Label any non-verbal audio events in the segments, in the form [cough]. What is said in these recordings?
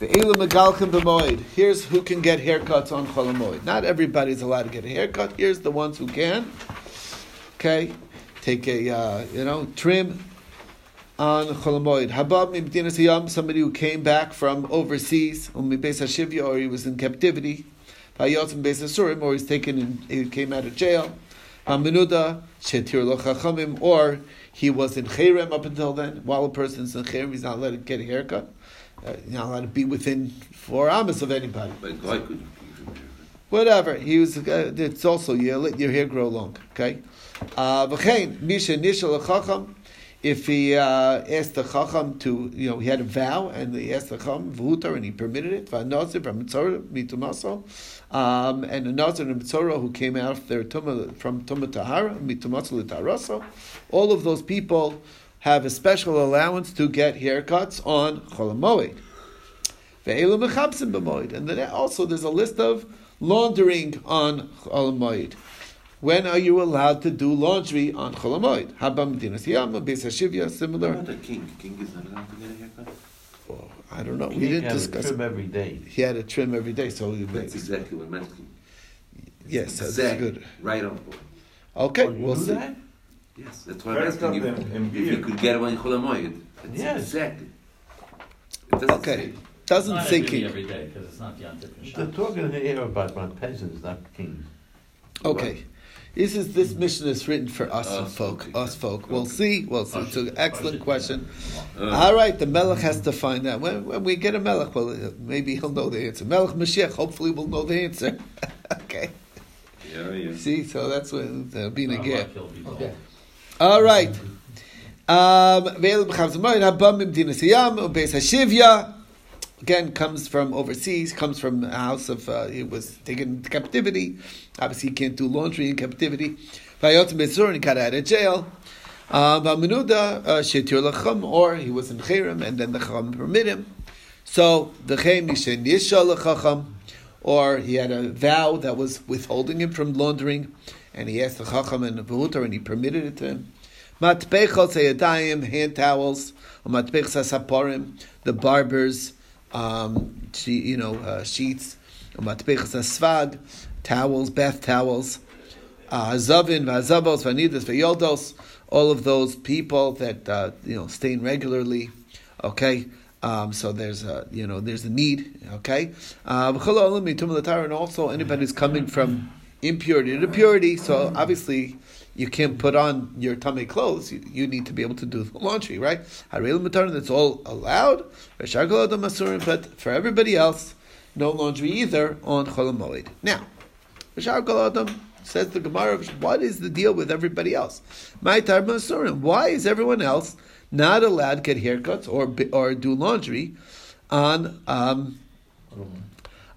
Ve'elu megalchem b'moed. Here's who can get haircuts on Cholamoid. Not everybody's allowed to get a haircut. Here's the ones who can. Okay, take a uh, you know trim on Cholamoid. Habab mibdinas hayam. Somebody who came back from overseas, or he was in captivity. Vayotzim beis asurim, or he's taken in, he came out of jail. Hamenuda shetir lo chachamim, or he was in cherem up until then. While a person's in cherem, he's not allowed to get a haircut. Uh, you're not allowed to be within four amas of anybody. But guy could. Whatever. He was. Uh, it's also you let your hair grow long. Okay. Uh, V'chein misha nishal chacham. If he uh, asked the chacham to, you know, he had a vow, and he asked the chacham v'hutar, and he permitted it. V'anazir v'mitzorah mitumaso, um, and a nazir and mitzorah who came out of their tumah from tumah tahara mitumaso l'taraso. All of those people have a special allowance to get haircuts on cholamoid. Ve'elu mechabsim b'moed, and then also there's a list of laundering on cholamoid. When are you allowed to do laundry on Cholamoid? Haba Medinas Yama, Beis Hashivya, What similar. about the king? King is not allowed to get a haircut? Oh, I don't know. We didn't has a discuss trim every day. He had a trim every day, so he That's exactly what I'm asking. yes, that's good. Right on board. Okay, Oh, you we'll see. that? Yes, that's why I'm asking you. and- and If you could get one in Cholamoyed. That's Yes. exactly. It doesn't Okay, say. doesn't Not say king. every day because it's not the Yom Tov They're talking here about, about peasants, not kings. Okay. This is this mission is written for us Us, folk. okay. Us folk. We'll see. We'll see. It's an excellent question. Uh, All right, the Melech has to find out. When, when we get a Melech, well, maybe he'll know the answer. Melech Mashiach, hopefully, we'll know the answer. [laughs] okay. Yeah, yeah. See, so that's when uh, being a Not gift. like he'll be told. Okay. All right. Um. Again, comes from overseas, comes from a house of, uh, he was taken into captivity. Obviously, he can't do laundry in captivity. He got out of jail. Um, V'amenuda, uh, or he was in cherem, and then the chacham permit him. So, the chem nishen yisha lechacham, or he had a vow that was withholding him from laundering, and he asked the chacham and the v'hutar, and he permitted it to him. Matpechot seyadayim, hand towels, or matpechot saparim, the barbers, um, she, you know, uh, sheets, or matpechot towels, bath towels, uh, hazavin, v'hazavos, v'anidas, v'yoldos, all of those people that, uh, you know, stain regularly, okay? Um, so there's a, you know, there's a need, okay? Uh, and also anybody who's coming from impurity to purity, so obviously you can't put on your tummy clothes. You, you need to be able to do the laundry, right? Haril Matar, that's all allowed. But for everybody else, no laundry either on Cholamoid. Now, says the Gemara, what is the deal with everybody else? My Masurim, why is everyone else not allowed to get haircuts or or do laundry on um,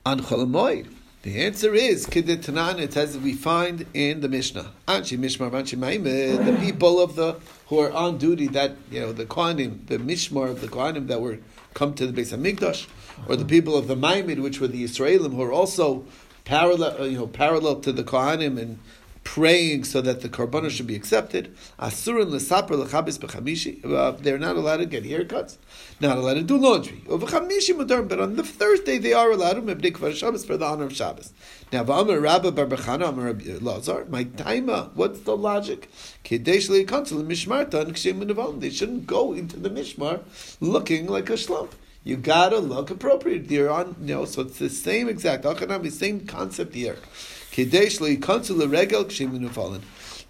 on Cholamoid? The answer is Tanan. It says we find in the Mishnah, Anshi Mishmar Anshi the people of the who are on duty that you know the Kohanim, the Mishmar of the Kohanim that were come to the base of Mikdash, or the people of the Ma'amad, which were the Israelim, who are also parallel, you know, parallel to the Kohanim and praying so that the korbanos should be accepted. Asurin lesaper lechabis b'chamishi. Uh, They're not allowed to get haircuts, not allowed to do laundry. V'chamishi mutar, but on the Thursday they are allowed to mebdik kvar Shabbos for the honor of Shabbos. Now, v'amar Rabba bar Bechana amar Rabbi Lazar. My taima. What's the logic? Kedesh leikancel mishmartan kshem. They shouldn't go into the mishmar looking like a slump. You gotta look appropriate. You're on, you know, so it's the same exact, the same concept here. Kedesh leikancel regel kshem menavalin.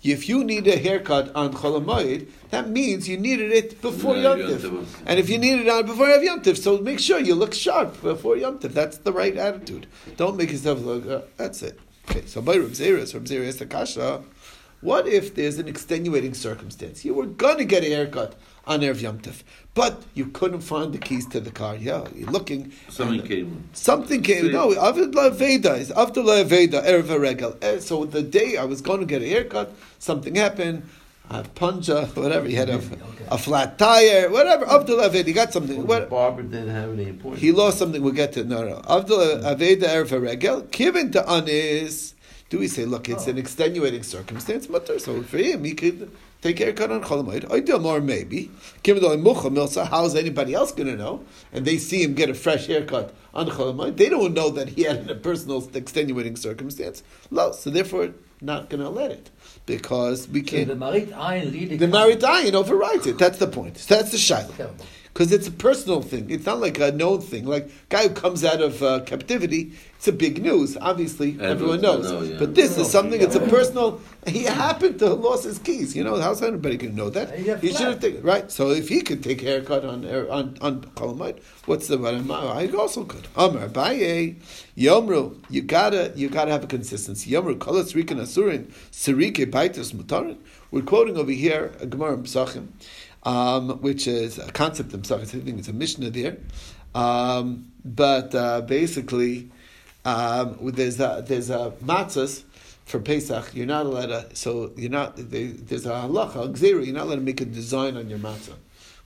If you need a haircut on Cholamoid, that means you needed it before Yeah, Yom Yom Tiv. And if you need it on before you Yom Tiv, so make sure you look sharp before Yom Tiv. That's the right attitude. Don't make yourself look, uh, that's it. Okay, so by Reb Zeris, Reb Zeris the Kasha, what if there's an extenuating circumstance? You were going to get a haircut on Erev Yom Tiv, but you couldn't find the keys to the car. Yeah, you're looking. Something came. Something came. No, Avdullah Veda is Veda Erev Regel. Eh, So the day I was going to get a haircut, something happened. A punja, [laughs] whatever. He had a, a flat tire, whatever. Avdullah Veda, he got something. Well, barber didn't have any appointment. he lost something. We'll get to it. No, no. Avdullah Aveda Erev Regel. Given to Anis. Do we say, look, it's an oh. extenuating circumstance, mutter, so for him, he could take haircut on Cholamoid. Ideal more maybe. How's anybody else going to know? And they see him get a fresh haircut on Cholamoid. They don't know that he had a personal extenuating circumstance. No, so therefore, not going to let it because we can't. the Marit Ayin really The comes- Maritayin overrides it. That's the point. That's the shiloh. Terrible. Because it's a personal thing. It's not like a known thing. Like guy who comes out of uh, captivity, it's a big news. Obviously, everyone Everyone's knows. know, yeah. But this is something. It's a personal. He happened to have lost his keys. You know, how's anybody going to know that? He should have taken right. So if he could take haircut on on on Cholamoid, what's the I also could. Amar Baye Yomru. You gotta you gotta have a consistency. Yomru Kolas Rikan Asurin Sirike Baitus Mutarin. We're quoting over here a Gemara in Psachim um, which is a concept of Pesachim. I think it's a Mishnah there. Um, but uh, basically, um, there's a, there's a matzahs for Pesach. You're not allowed to. So you're not. They, there's a halacha, gzera, You're not allowed to make a design on your matzah.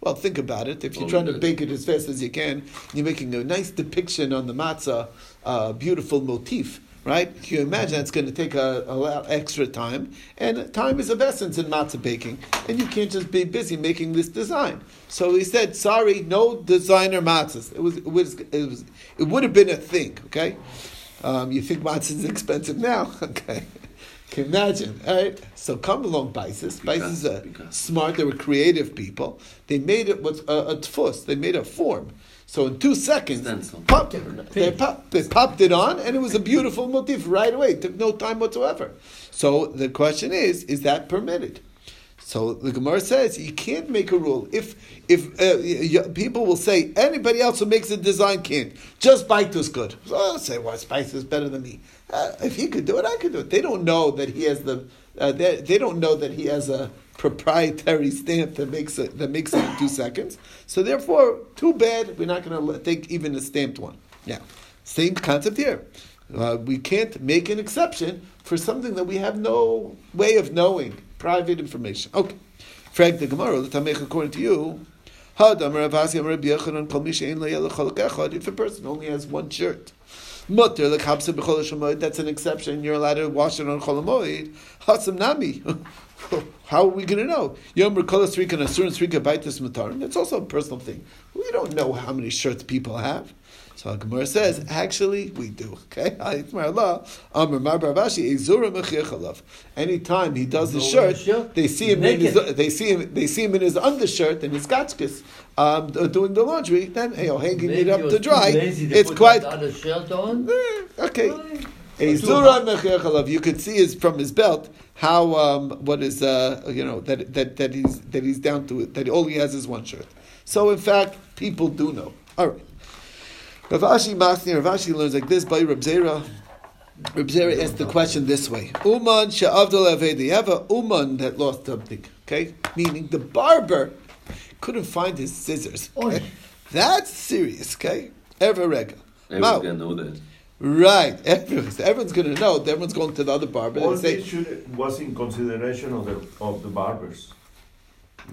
Well, think about it. If you're Oh, trying to bake it as fast as you can, you're making a nice depiction on the matzah, a beautiful motif, right? Can you imagine it's going to take a, a lot extra time, and time is of essence in matzah baking, and you can't just be busy making this design. So he said, "Sorry, no designer matzahs." It was, it was, it was, it would have been a thing. Okay, um, you think matzah is expensive now? [laughs] Okay. Can you imagine, all right? So come along, Bisis. Bisis are Because- smart. They were creative people. They made it with a, a tfus. They made a form. So in two seconds, they, pop, they popped it on, and it was a beautiful motif right away. It took no time whatsoever. So the question is: Is that permitted? So the Gemara says you can't make a rule. If if uh, y- y- people will say anybody else who makes a design can't, just Bite is good. So I'll say, well, Spice is better than me. Uh, if he could do it, I could do it. They don't know that he has the. Uh, they, they don't know that he has a proprietary stamp that makes it that makes it in two seconds. So therefore, too bad. We're not going to take even a stamped one. Now, same concept here. Uh, we can't make an exception for something that we have no way of knowing. Private information. Okay. Frank the Gemara, the Tamech, according to you, if a person only has one shirt. Mutter lekapsa b'chol shamoid. That's an exception. You're allowed to wash it on cholamoid. Hasam nami. [laughs] How are we going to know? Yom rekola srika and srika baitis. That's also a personal thing. We don't know how many shirts people have. So Gemara says, actually, we do. Okay, [laughs] Anytime he does the No shirt, they see him in his, they see him they see him in his undershirt and his gotchkis, um, doing the laundry. Then know, hanging Maybe it up to dry. It's quite that other shirt on. Eh, okay. Right. A Too zura hot. mechir chalav. You could see his from his belt how um, what is uh, you know that, that that he's that he's down to it that all he has is one shirt. So in fact, people do know. All right. Rav Ashi Masni, Rav learns like this by Reb Zera. Reb Zera asked the question this way: Uman she'avdol aveda. You have a uman that lost something. Okay, meaning the barber couldn't find his scissors. Okay? That's serious. Okay, ever rega. Everyone's gonna know that. Right. Everyone's, everyone's going to know. Everyone's going to the other barber. All They this should, was in consideration of the of the barbers.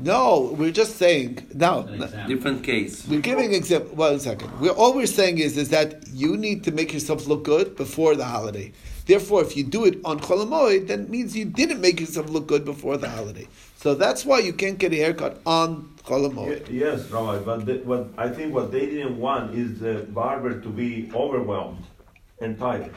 No, we're just saying, no. An no. example. Different case. We're giving example. One second. We're, all we're saying is, is that you need to make yourself look good before the holiday. Therefore, if you do it on Cholamoid, then it means you didn't make yourself look good before the holiday. So that's why you can't get a haircut on Cholamoid. Ye- Yes, Rabbi, but the, what I think what they didn't want is the barber to be overwhelmed and tired.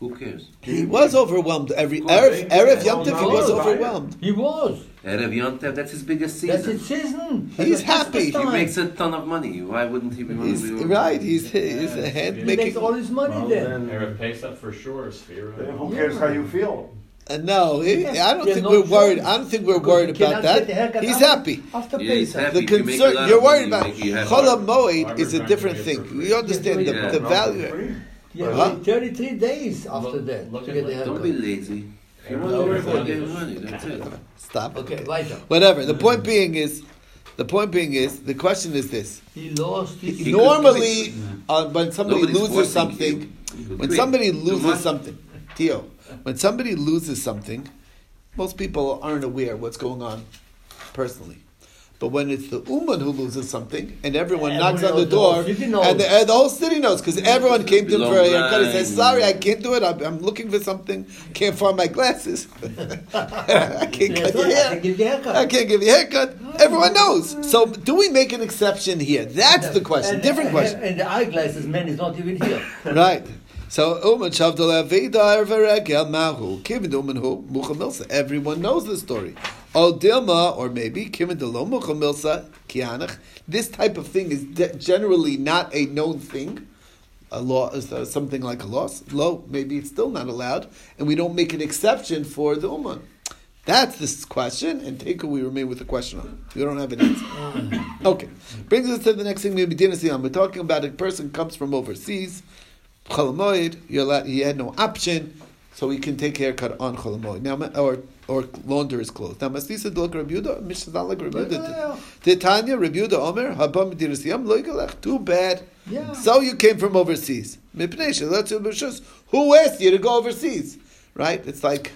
Who cares? He was overwhelmed every Good. Erev, Erev Yom Tov, he was overwhelmed. He was. Erev Yontev, that's his biggest season. That's his season. He's That's happy. He He makes a ton of money. Why wouldn't he be He's, money? right, he's, he's a hand He making. makes all his money Well, there. then, Erev Pesach for sure, then Sphira. who cares how you feel? Uh, no, he- I don't Yeah, think no we're choice. worried. I don't think we're worried about cannot get the that. He's after- happy. After Yeah, he's happy. The you make a lot concern of you're worried about make- Cholam Moed Barber is a different thing. for We understand the, Yeah. the Not value. For free. Yeah, Huh? wait 33 days after Look- that look to at get Don't be lazy. If you No, want to work, we're you money. That's it. Stop. Okay, Okay. weiter. Whatever. The point being is, the point being is, the question is this: He lost his. He normally, uh, when somebody Nobody's loses something, you. You could when somebody loses something, Tio, when somebody loses something, most people aren't aware what's going on personally. But when it's the Uman who loses something, and everyone Everyone knocks on the door, and the, and the whole city knows because everyone came to him for a haircut. He says, "Sorry, I can't do it. I'm, I'm looking for something. Can't find my glasses. [laughs] I can't cut your I hair. can give you a haircut. I can't give you a haircut. Everyone knows. So, do we make an exception here? That's the question. And- Different question. And the eyeglasses man is not even here. [laughs] Right. So Uman Shavdal Avidar Veregel Mahu Kivin Uman Hu Mucha Milsa. Everyone knows the story. Al Dilma or maybe Kivin Delo Mucha Milsa Kianach. This type of thing is de- generally not a known thing. A law is uh, something like a loss. Low, maybe it's still not allowed, and we don't make an exception for the Uman. That's this question, and take we remain with the question on. We don't have an answer. [coughs] Okay. Brings us to the next thing, maybe Dinah Siyam. We're talking about a person comes from overseas, Cholamoid, you're he had no option, so he can take haircut on Cholamoid. Now, or or launder his clothes. Now, Masisa Dilk Rabbi Yehuda, Mishnah like Rabbi Yehuda. did. Tanya, Rabbi Yehuda Omer, Habam Dinah Siyam, lo yigalech. Too bad. Yeah. So you came from overseas. Mipnei shelatzu b'shus. Who asked you to go overseas? Right? It's like,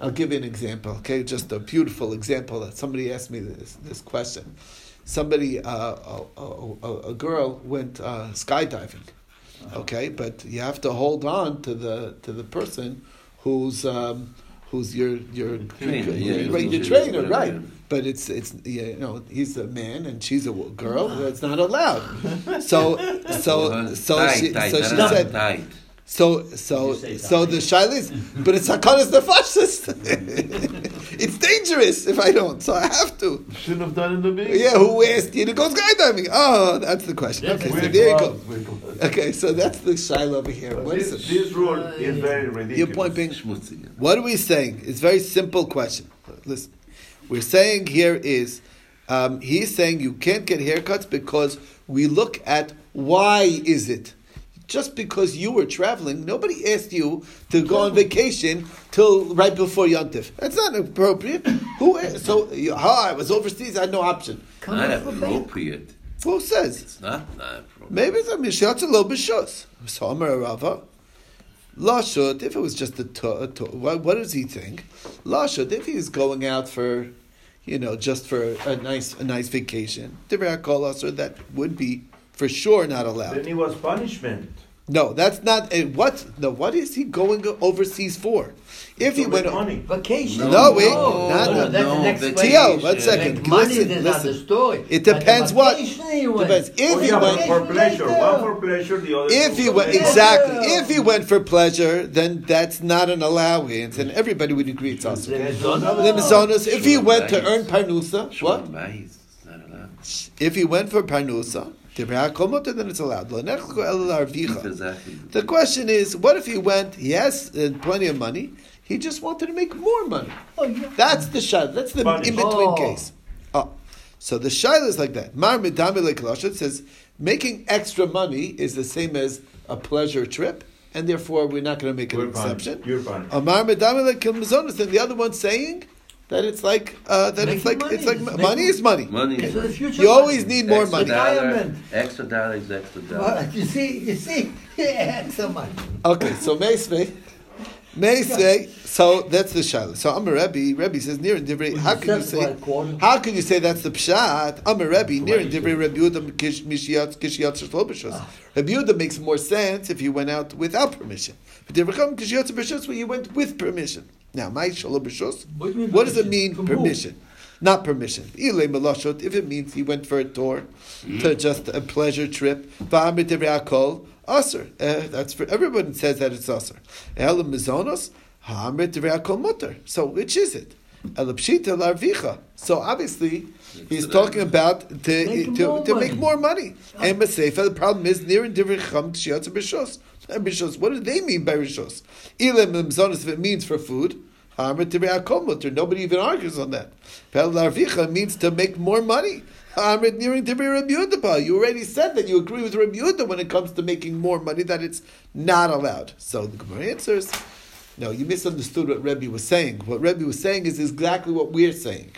I'll give you an example. Okay, just a beautiful example that somebody asked me this this question. Somebody, uh, a, a, a, a girl went uh, skydiving. Okay, but you have to hold on to the to the person who's um, who's your your Trainer, yeah, right, your trainer, right? yeah. But it's it's yeah, you know he's a man and she's a girl. It's not allowed. So [laughs] so so she so she said. So so You say so the shailis, but it's hakanas nefashis. [laughs] It's dangerous if I don't, so I have to. Shouldn't have done in the beginning. Yeah, who asked you to go skydiving? Oh, that's the question. That's Okay, so there you go. Okay, so that's the shaila over here. What is This, it? this rule is very ridiculous. Your point being, what are we saying? It's a very simple question. Listen, we're saying here is um, he's saying you can't get haircuts because we look at why is it. Just because you were traveling, nobody asked you to go on vacation till right before Yontif. That's not appropriate. Who? asked? So, you, oh, I was overseas. I had no option. Come Not on, back. appropriate. Who says? It's not not appropriate. Maybe it's a mishatz a little bishus. Somer Rava. Lashut, if it was just a, to, a to, what, what does he think? Lashut, if he's going out for, you know, just for a nice a nice vacation, Divrei HaKol Asr, that would be for sure not allowed. Then allowed. it was punishment. No, that's not. A, what? No, what is he going overseas for? If he went, make money. Vacation. No, wait, no, not- no, that's no, the next Tio, one Yeah. second. Make money listen, is listen. not the story. It But the depends what- vacation he. Depends. If Oh, he went- for pleasure. later. One for pleasure, the other If he went exactly, Yeah. if he went for pleasure, then that's not an allowance, and everybody would agree it's also. Then The another- if he went to earn parnusa, what? Shalom bayis. It's not allowed. If he went for parnusa, divrei hakomot, then it's allowed. Lo nechko el larvicha. Exactly. The question is, what if he went? He has uh, plenty of money. He just wanted to make more money. Oh, yeah. That's the shayla. That's the in between Oh. case. Oh, so the shayla is like that. Mar midami lekalash. Says making extra money is the same as a pleasure trip, and therefore we're not going to make an You're punished. exception. You're punished. Amar medami lekilmazonis, and the other one saying that it's like uh, that it's Making like it's like It's money is money. Money. Okay, is so the money. future You always need more extra money. Dollar, extra dollar is extra dollar. Well, you see, you see, yeah, so much. Okay, so Meisvei, Meisvei. So that's the shayla. So Amar Rebbe, Rebbe says near and divrei. How can you say? Except for a quarter. How can you say that's the pshat? Amar Rebbe near and divrei Rebbe Yehuda kish mishiyat kishiyat shlobishos. Rebbe Yehuda makes more sense if you went out without permission. But divrei Chum kishiyat bishos when you went with permission. Now, my shalobishos. What do What does it mean? From who? Permission. Not permission. Ilay malashot, if it means he went for a tour, to just a pleasure trip. Va'amrit divrei aser. Uh, that's for everyone says that it's aser. Elam mizonos, ha'amrit divrei hakol mutter. So which is it? Elapshita larvicha. So obviously he's talking about to Make to, more to make money. more money. And Maseifa, the problem is near and divrei chum kshiyatz b'shos. And b'shos, what do they mean by b'shos? Ilam mizonos, if it means for food. Hammer divrei hakol mutter. Nobody even argues on that. Pel larvicha means to make more money. Hammer nearing Rabbi Yehuda. You already said that you agree with Yehuda when it comes to making more money that it's not allowed. So the Gemara answers. No, you misunderstood what Rebbe was saying. What Rebbe was saying is exactly what we're saying.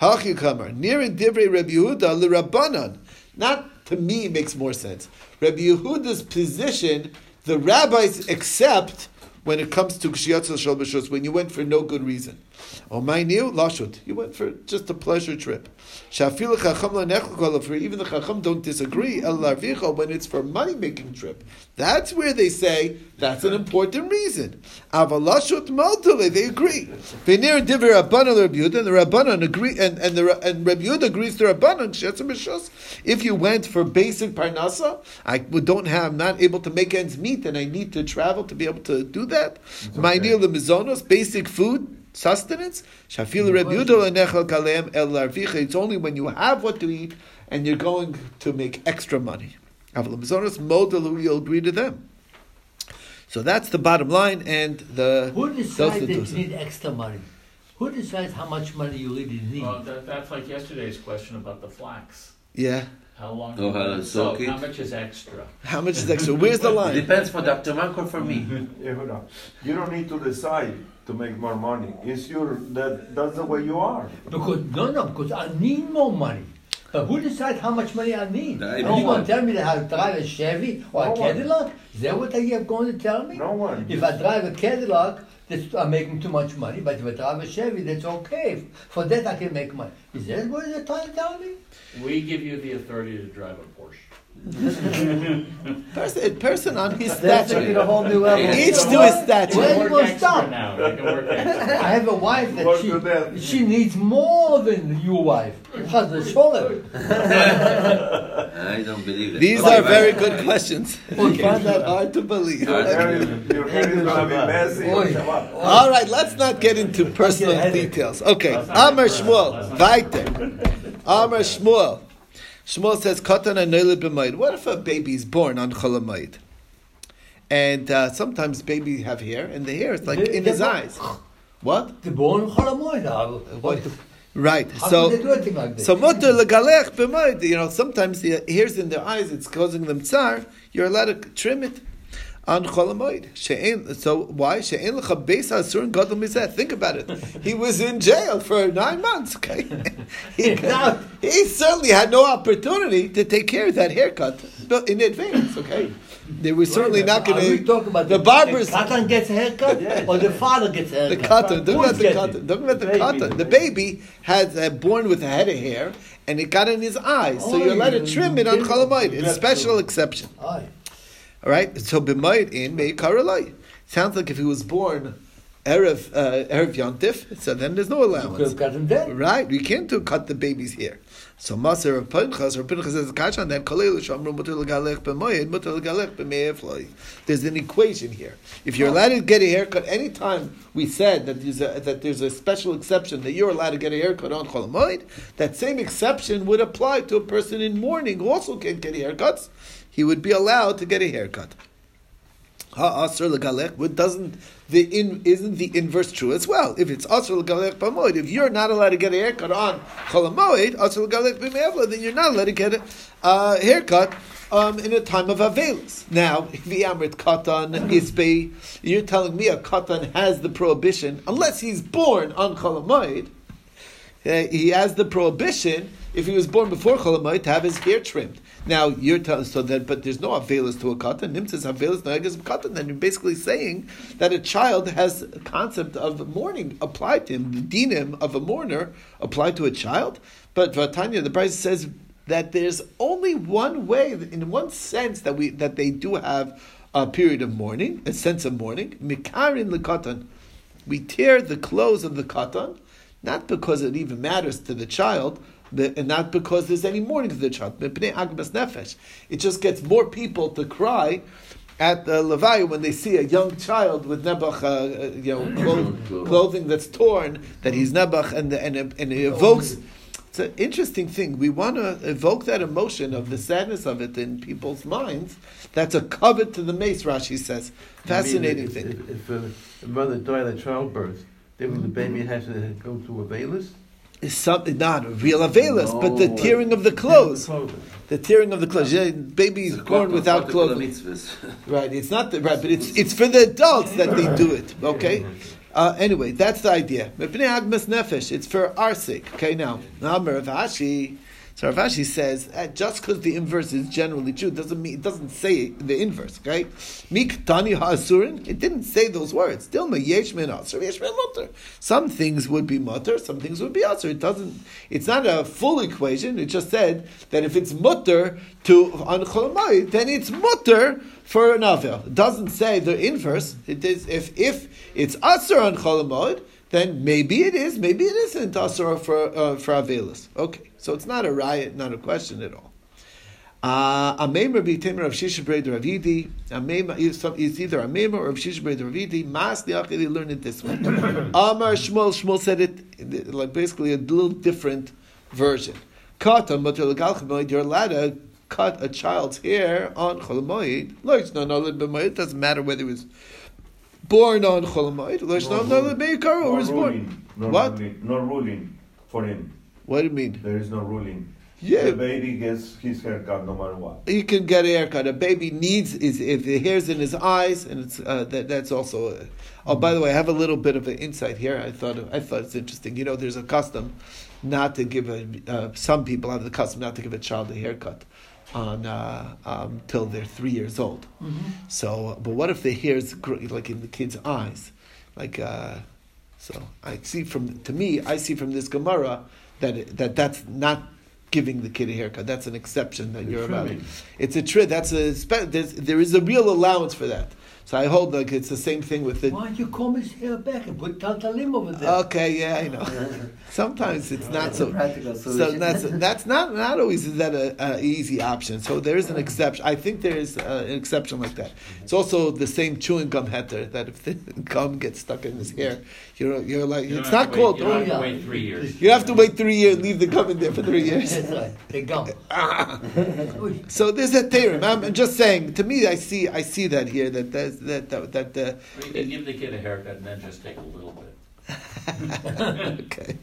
Hachi kamar near in divrei Rebbe Yehuda l'Rabbanan. Not to me makes more sense. Rebbe Yehuda's position, the rabbis accept when it comes to kshiyatz shal when you went for no good reason. Or my new lashut. You went for just a pleasure trip. Shafilu chacham lanechel kol Even the chacham don't disagree. El larvicha when it's for money making trip. That's where they say that's an important reason. Avalashut maltule. They agree. V'nir divrei rabbanon Yehuda and the rabbanon agree and and the and Rabbi Yehuda agrees to rabbanon shetzim. If you went for basic parnasa, I don't have, I'm not able to make ends meet, and I need to travel to be able to do that. My okay. deal the mizonos, basic food sustenance. Shafil Rabbi Yehuda lenechel kalem el larvicha. It's only when you have what to eat and you're going to make extra money. Aval model you'll agree to them. So that's the bottom line, and the Who decides that you need extra money? Who decides how much money you really need? Well, that, that's like yesterday's question about the flax. yeah. How long? Oh, how let to it soak soak? it? How much is extra? How much is extra? Where's the [laughs] It line? depends for Dr. Mark or for me. [laughs] Yeah, hold on. You don't need to decide to make more money. Is your that that's the way you are. Because no, no, because I need more money. But who decides how much money I need? I Are you going to tell me that I drive a Chevy or No a one. Cadillac? Is that what you're going to tell me? No one. If I drive a Cadillac, that's, I'm making too much money. But if I drive a Chevy, that's okay. For that, I can make money. Is that what you're trying to tell me? We give you the authority to drive a Porsche. [laughs] Person, person on his That's taking a whole new level. Each You to his stature. Where You you gonna stop? now. You can work extra. I have a wife that Work to she, she needs more than your wife. Chas v'sholem. I don't believe it. These Okay, are bye. very good questions. [laughs] I Okay. find that hard to believe. Your hair is, your hair is gonna be messy. Oi. Shabbat. All right, let's not get into personal details. Okay, Let's not Amar get personal. Shmuel, Let's not weiter. Amar Shmuel. Shmuel says, "Katan b'mayid." What if a baby's born on cholamayid? And uh, sometimes babies have hair, and the hair is like They- in his eyes. What? The born the- Right. How so. can they do anything like? So mutter legalech b'mayid. You know, sometimes the hairs in their eyes, it's causing them tsar. You're allowed to trim it on cholamoid. So why? She'en lecha beis hasurin gadol mizeh. Think about it. He was in jail for nine months. Okay, [laughs] he, he certainly had no opportunity to take care of that haircut in advance. Okay, they were certainly not going to. talking about the barbers- The katan gets a haircut, [laughs] or the father gets a The haircut. cotton. Don't about the cotton. Don't about the Baby. cotton. The baby had uh, born with a head of hair, and it got in his eyes. So Oh, you're allowed to trim it on you- It's a special exception. All right. So b'mayid in may karalai. Sounds like if he was born erev uh, erev yontif, so then there's no You could have allowance. cut him dead. Right. We can't do cut the baby's hair. So Maser of Pinchas or Pinchas says on that kolel shamru mutar legalech b'mayid mutar legalech b'me'efloi. There's an equation here. If you're allowed to get a haircut anytime we said that there's a, that there's a special exception that you're allowed to get a haircut on cholamoid, that same exception would apply to a person in mourning who also can't get haircuts. He would be allowed to get a haircut. Ha'asr doesn't the in isn't the inverse true as well? If it's asr legalech b'moed, if you're not allowed to get a haircut on cholamoid, asr legalech b'me'evla, then you're not allowed to get a haircut um, in a time of avelus. Now, if the amrit katan is be, you're telling me a katan has the prohibition unless he's born on cholamoid. Uh, he has the prohibition if he was born before Cholamoid to have his hair trimmed. Now you're telling so that, but there's no avelus to a katan. Nimtzes avelus naegas katan. Then you're basically saying that a child has a concept of mourning applied to him. The dinim of a mourner applied to a child. But Vatanya, the Brisa says that there's only one way, in one sense, that we that they do have a period of mourning, a sense of mourning. Mikarin lekatan. We tear the clothes of the katan not because it even matters to the child, and not because there's any mourning to the child. It just gets more people to cry at the levaya when they see a young child with nebuch, uh, uh, you know, [clears throat] clo- clothing that's torn, that he's nebuch, and and and it evokes. It's an interesting thing. We want to evoke that emotion of the sadness of it in people's minds. That's a covet to the mace. Rashi says, fascinating if, thing. If, if, a mother died at childbirth, then the baby has to go to a veilus. Is something not real avelus, but the tearing of the clothes. The tearing of the clothes. Yeah, babies born without clothes. [laughs] Right. It's not the, right, but it's it's for the adults that they do it. Okay. Uh, anyway, that's the idea. Mepnei agmas nefesh. It's for our sake. Okay. Now, now Rav Ashi. So Rav Ashi says just because the inverse is generally true doesn't mean it doesn't say the inverse. Okay, mik tani ha'asurin. It didn't say those words. Still yesh min asur, yesh min mutter. Some things would be mutter, some things would be asur. It doesn't. It's not a full equation. It just said that if it's mutter to on then it's mutter for an avel. It doesn't say the inverse. It is if if it's asur on cholamayit then maybe it is, maybe it isn't asur for uh, for avelus. Okay, so it's not a riot, not a question at all. Uh, Amem Rabbi Tamer of Shisha Braid Ravidi. Is either Amem or of Shisha Braid Ravidi. Mas Liachidi learned it this way. [coughs] Amar Shmuel Shmuel said it like basically a little different version. Kata Matar Legalchamoid. You're allowed to cut a child's hair on Cholamoid. It doesn't matter whether it was born on Cholamoid. Lashlam Nalad Meikar or was born. No What? Ruling, no ruling for him. What do you mean? There is no ruling. Yeah. The baby gets his haircut no matter what. He can get a haircut. A baby needs is if the hair's in his eyes, and it's uh, that that's also. Uh, oh, by the way, I have a little bit of an insight here. I thought I thought it's interesting. You know, there's a custom not to give a. Uh, some people have the custom not to give a child a haircut on uh, um, till they're three years old. So, but what if the hair's gr- like in the kid's eyes, like? Uh, so I see from to me, I see from this Gemara that it, that that's not giving the kid a haircut. That's an exception that The you're about. trimming. It's a tri- That's a there is a real allowance for that. So I hold like it's the same thing with the. Why don't you comb his hair back and put taltalim over there? Okay, yeah, I know. [laughs] Sometimes it's not so. Practical So that's [laughs] that's not not always is that a, a easy option. So there is an exception. I think there is uh, an exception like that. It's also the same chewing gum heter that if the [laughs] gum gets stuck in his hair, you're you're like You it's not to wait- called. You don't have to wait three years. You have to wait three years, leave the gum in there for three years. That's right. The gum. So there's a theorem. I'm just saying. To me, I see I see that here. That that that that, that uh, Or you can give the kid a haircut and then just take a little bit. [laughs] okay.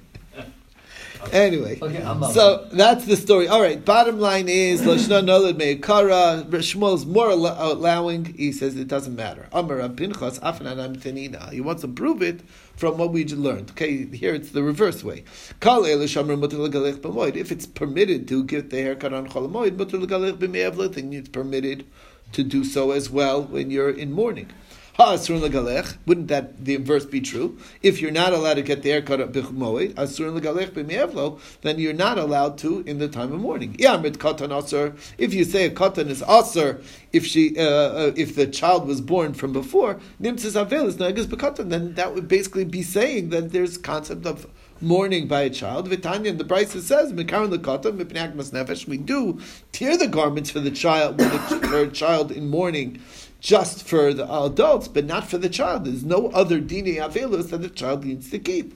Anyway, Okay, I'm out. so that's the story. All right. Bottom line is Lashna Nolad Meikara. Shmuel's more allowing. He says it doesn't matter. Amar Pinchas Tenina. He wants to prove it from what we just learned. Okay, here it's the reverse way. Kal Elish Amar Mutar Legalech B'Moed. If it's permitted to get the haircut on Cholamoid, Mutar Legalech B'Me'avla, then it's permitted to do so as well when you're in mourning. Ha'asur legalech. Wouldn't that the inverse be true? If you're not allowed to get the haircut at bichmoed, asur legalech b'mievlo, then you're not allowed to in the time of mourning. Yamrit katan asur. If you say a katan is asur, if she, uh, uh, if the child was born from before, nimtzis avel is nagas bekatan, then that would basically be saying that there's concept of mourning by a child. Vitanya, the Brisa says, "Mekaron lekata mipnei agmas nefesh." We do tear the garments for the child, for a child in mourning, just for the adults, but not for the child. There's no other dini avelus that the child needs to keep.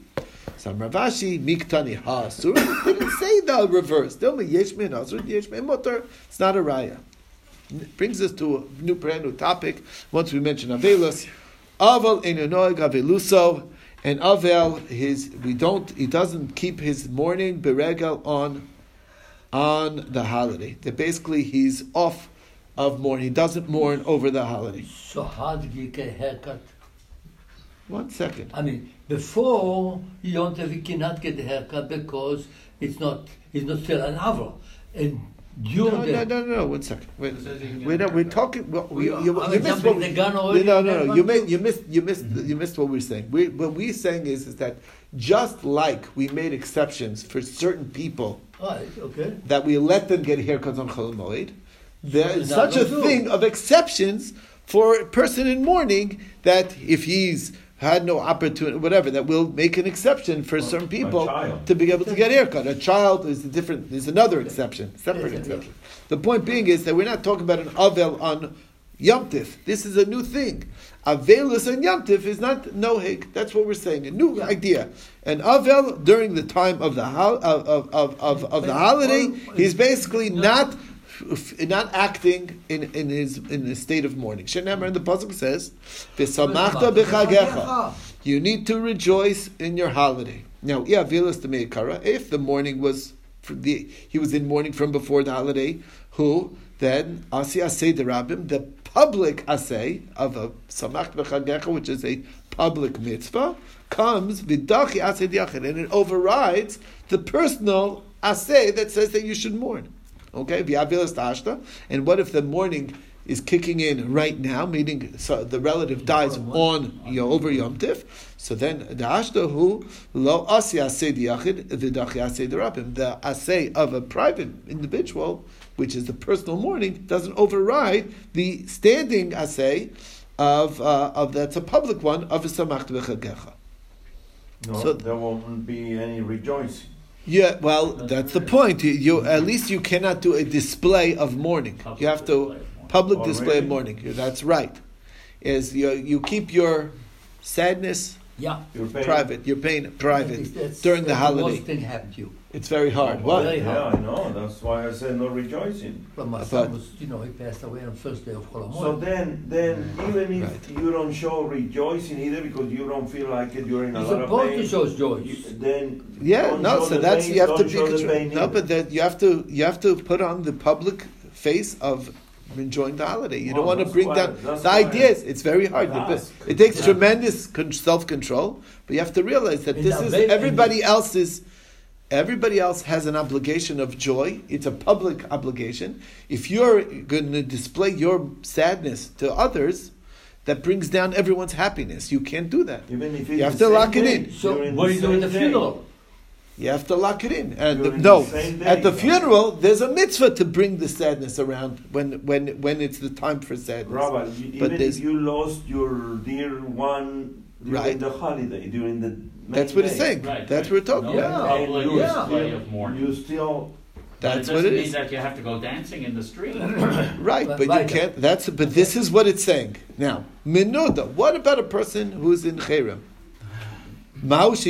Some Rav Ashi, Miktani Ha Asur, didn't say the reverse. It's not a raya. It Brings us to a new brand new topic. Once we mention avelus, Aval Enonoig Aveluso, and Avel, his we don't he doesn't keep his mourning beregal on on the holiday. That basically he's off of mourning. He doesn't mourn over the holiday. So how did you get a haircut? One second. I mean, before have, you cannot get a haircut because it's not it's not still an avro. And during No, the no, no, no, no. One second. Wait, It says you can get we're, not, we're haircut. talking. Well, we, Are you, we you missed what, the gun already? No, no, no. You, Everyone? missed, you missed. You missed. You missed what we're saying. We, what we're saying is, is that just like we made exceptions for certain people Right, okay. that we let them get haircuts on Chol there is such a thing of exceptions for a person in mourning that if he's had no opportunity, whatever, that will make an exception for certain people to be able to get a haircut. A child is a different, is another exception, separate exception. The point being is that we're not talking about an avel on Yom Tif. This is a new thing. Avelus on Yom Tif is not nohig. That's what we're saying. A new idea. An avel during the time of the hol- of, of, of, of, of the holiday, he's basically not not acting in, in his in a state of mourning. In the pasuk says, "V'samachta b'chagecha." You need to rejoice in your holiday. Now, yeah, Vilas the Meikara, if the mourning was the he was in mourning from before the holiday, who then Asi Asay the public Asay of a Samach B'Chagecha, which is a public mitzvah, comes Vidachi Asay Diachid, and it overrides the personal asay that says that you should mourn. Okay, v'avilas ta'ashta. And what if the mourning is kicking in right now, meaning so the relative dies on you over Yom Tif? So then the ashta who lo asi asay diyachid v'dachi asay derabim. The asay of a private individual, which is the personal mourning, doesn't override the standing asay of uh, of that's a public one of a samach v'chagecha. No, So- there won't be any rejoicing. Yeah, well, that's the point. You, you at least you cannot do a display of mourning. You have to public Oh, display of mourning. That's right. Is you you keep your sadness Yeah. You're paying. private, your pain private That's- during the holiday. worst thing happened to you. It's very hard. Oh, What? Very Yeah. I know. That's why I said no rejoicing. But my But- son was, you know, he passed away on first day of So Cholamon. then, then even if Right. you don't show rejoicing either because you don't feel like it during a You're lot of supposed pain, to show joy. then Yeah, no. So that's pain, you have to be show the control- pain no, either. but that you have to you have to put on the public face of enjoying the holiday. You don't want to bring down the why idea. Is it's very hard. It, ask. it takes Yeah. tremendous self control, but you have to realize that And this is they- everybody else's. Everybody else has an obligation of joy. It's a public obligation. If you're going to display your sadness to others, that brings down everyone's happiness. You can't do that. even if You have to same lock it in. So during what do you do in same the funeral? You have to lock it in. And During no, the at the funeral, there's a mitzvah to bring the sadness around when when when it's the time for sadness. Rabbi, you- But even if you lost your dear one during Right. the holiday, during the main That's what it's saying. Right, That's right. what we're talking No about. Yeah. public You Yeah. still- of. You still That's But what it doesn't mean that you have to go dancing in the street. [coughs] Right, But but you can't. That's but this is what it's saying now. Minuda. What about a person who's in cherem? Does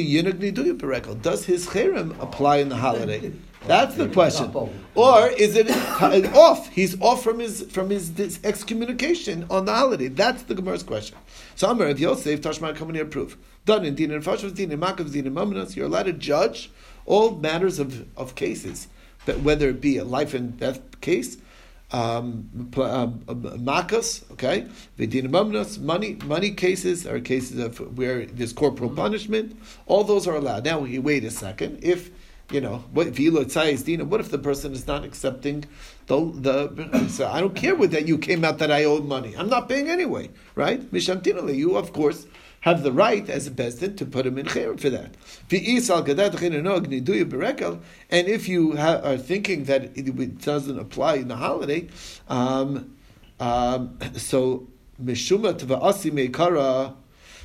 his cherem apply in the holiday? That's the question. Or is it [coughs] off? He's off from his from his excommunication on the holiday. That's the Gemara's question. So Amar of Yosef Tashma coming here proof. Done in din and fashos din makav din and. You're allowed to judge all matters of, of cases, but whether it be a life and death case, um, um, makas, okay, vidin and mamonas, money money cases are cases of where there's corporal punishment. All those are allowed. Now, we wait a second. If you know, what if you dina? What if the person is not accepting the the? [coughs] So I don't care with that. You came out that I owed money. I'm not paying anyway, right? Mishamtinale, you of course have the right as a bezdin to put him in chair for that. And if you ha- are thinking that it, doesn't apply in the holiday, um, um, so mishuma tva'asi meikara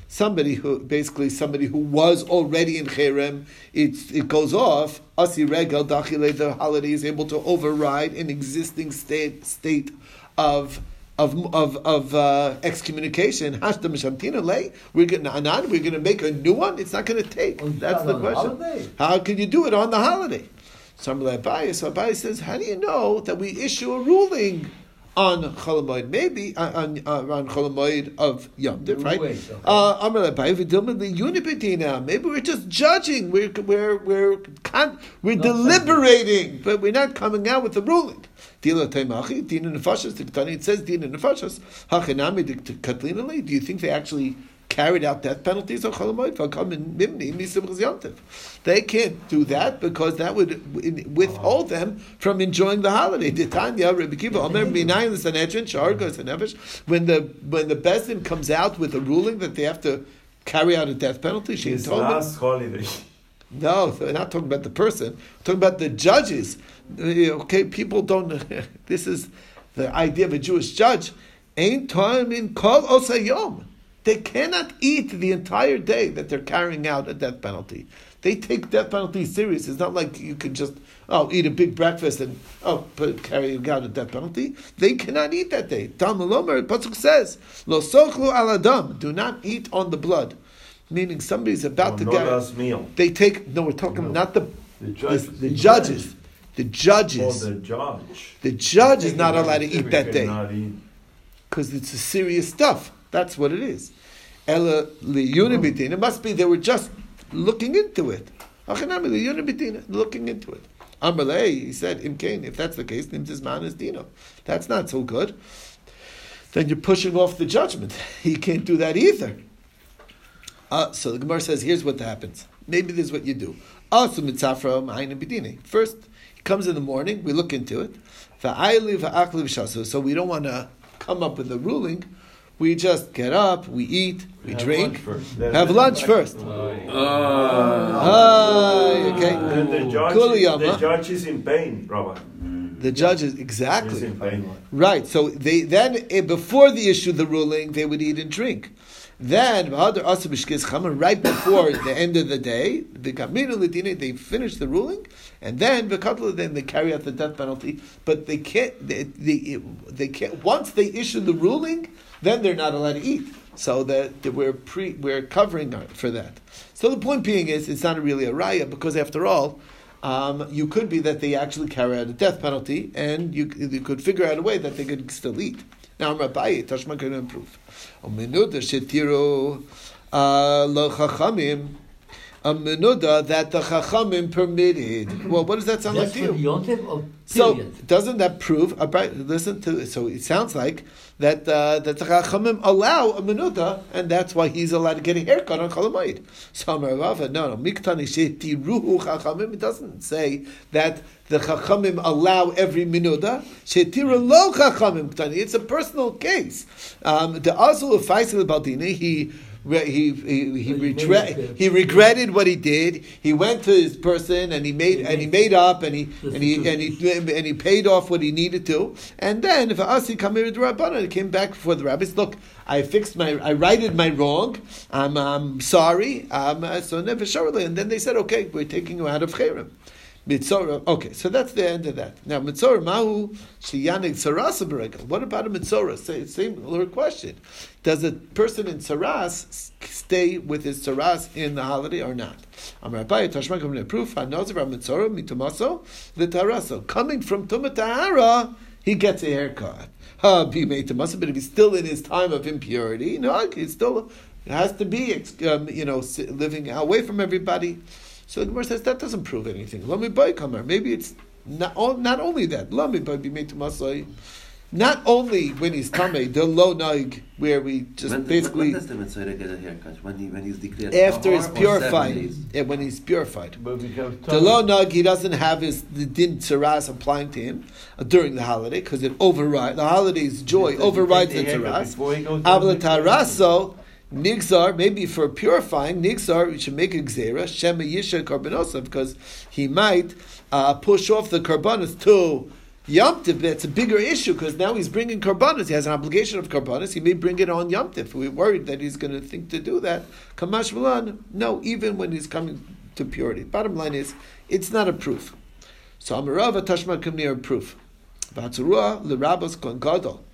somebody who basically somebody who was already in cherem, it it goes off. Asi regal dachile, the holiday is able to override an existing state state of. Of of of uh, excommunication, hashda mishamtina lay. We're going anan. We're going to make a new one. It's not going to take. Oh, That's the the question. holiday? How can you do it on the holiday? So Abaye, so Abaye says, how do you know that we issue a ruling on Cholamoid? Maybe uh, on uh, on Cholamoid of Yom Tif, right? Uh, Amar li'unibedina. Maybe we're just judging. We're we're we're con- we're Not deliberating, but we're not coming out with a ruling. Dila dina nefashas. Tiktani. It says dina nefashas. Hachinami. Do you think they actually carried out death penalties on Cholamoid? V'kam mimni misim chazyantiv. They can't do that because that would withhold them from enjoying the holiday. Titania, Rabbi Kiva, Omer minayin l'sanhedrin shargos hanefesh. When the when the bezdin comes out with a ruling that they have to carry out a death penalty, she told them. [laughs] No, they're not talking about the person. We're talking about the judges. Uh, Okay, people don't. [laughs] This is the idea of a Jewish judge. Ain't time in kol osayom. They cannot eat the entire day that they're carrying out a death penalty. They take death penalty serious. It's not like you can just oh eat a big breakfast and oh put, carry out a death penalty. They cannot eat that day. Talmud Lomer Pasuk says lo al adam. Do not eat on the blood. Meaning somebody's about Oh, to no get. meal. They take no. We're talking No. not the The the, judge. the judges. The judges. Oh, the judge. The judge is not allowed to eat that day because it's a serious stuff. That's what it is. Ella liyunibitin. Mm-hmm. It must be they were just looking into it. Achanami liyunibitin, looking into it. Amalei, he said, Imkain, if that's the case, Nimtis man is Dino. That's not so good. Then you're pushing off the judgment. [laughs] He can't do that either. Uh, so the Gemara says, here's what happens. maybe this is what you do. Also mitzafra ma'ayin b'dini. First, he comes in the morning. We look into it. Va'ayli va'akli v'shasu. So we don't want to come up with a ruling. We just get up, we eat, we Have drink, lunch have lunch first. Okay. And the judge, Kuliyama. the judge is in pain, Rabbi. The judge is He's exactly in pain. right. So they then eh, before they issue the ruling, they would eat and drink. Then right before the end of the day, they finish the ruling, and then then they carry out the death penalty. But they can't. They, they, they can't. Once they issue the ruling, then they're not allowed to eat. So that, we're pre we're covering for that. So the point being is, it's not really a raya because after all. Um, you could be that they actually carry out a death penalty, and you, you could figure out a way that they could still eat. Now, Rabbi, Tashma can improve. A menuda shetiru uh, lo chachamim, a menuda that the chachamim permitted. Well, what does that sound That's like to you? So doesn't that prove? Listen to. So it sounds like that uh, that the Chachamim allow a menuda, and that's why he's allowed to get a haircut on Cholamoid. So Rava, no, no, miktani shetiruhu Chachamim. It doesn't say that the Chachamim allow every menuda. Shetiru lo Chachamim. It's a personal case. Um, the Azul of Faisal Baldini, he. He he he, he, he regret, he regretted what he did. He went to his person and he made He and he made- up and he and he and he and he paid off what he needed to. And then if Asi Kamir Rabbanan he came back before the rabbis, look, I fixed my, I righted my wrong. I'm, I'm sorry. Um, uh, so never surely. And then they said, okay, we're taking you out of Cherem. Mitzora. Okay, so that's the end of that. Now, Mitzora, Mahu, Shiyanik Sarasa Beregal. What about a Mitzora? Same, question. Does a person in Saras stay with his Saras in the holiday or not? Coming from Tumatahara, he gets a haircut. But if he's still in his time of impurity, no, he's still has to be, um, you know, living away from everybody. So the Gemara says that doesn't prove anything. Lami boy kamar. Maybe it's not, not only that. Lami boy be made to masai. Not only when he's tame, the low naig, where we just when, basically When does the Mitzvah get a haircut? When, he, when he's declared after he's purified, days? yeah, when he's purified. But it becomes The low nug, he doesn't have his the din tsaras applying to him uh, during the holiday because it overrides the holiday's joy He says he overrides the takes the haircut tsaras. before he goes to the Avla taraso nigzar maybe for purifying nigzar we should make a gzera shema yisha karbanosa because he might uh, push off the karbanos to. Yom Tif, it's a bigger issue because now he's bringing karbanos. He has an obligation of karbanos. He may bring it on Yom Tif. We're worried that he's going to think to do that. Kamash Malan, no, even when he's coming to purity. Bottom line is, it's not a proof. So Amarava Tashma Kamnir proof. Vatzurua L'Rabbos Kon Gadol.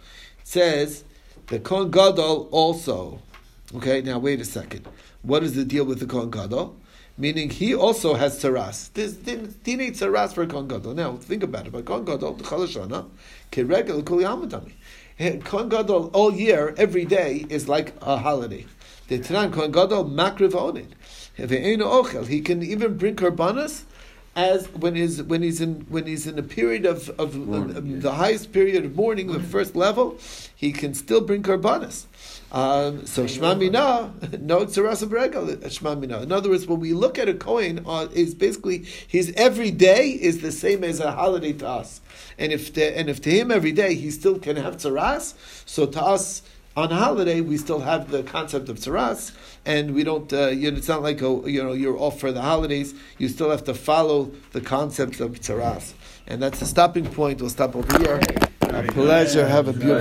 Says the Kon Gadol also. Okay, now wait a second. What is the deal with the Kon Gadol? Meaning he also has tzaras. This teenage tzaras for Kon Gadol. Now think about it. But Kon Gadol, the Chalashana, Kiregel Kuli Amadami. Kon Gadol all year, every day is like a holiday. The Tanan Kon Gadol makriv onin. He can even bring karbanas as when he's when he's in when he's in a period of, of, of yeah. the highest period of mourning, the first level, he can still bring karbanas. Um, so Shema Mina, [laughs] no tzarasa b'regal, Shema Mina. In other words, when we look at a coin, uh, is basically his every day is the same as a holiday to us. And if to, and if to him every day he still can have tzaras, so to us on a holiday we still have the concept of tzaras, and we don't. Uh, it's not like a, you know you're off for the holidays. You still have to follow the concept of tzaras, and that's the stopping point. We'll stop over here. A pleasure. Have a beautiful.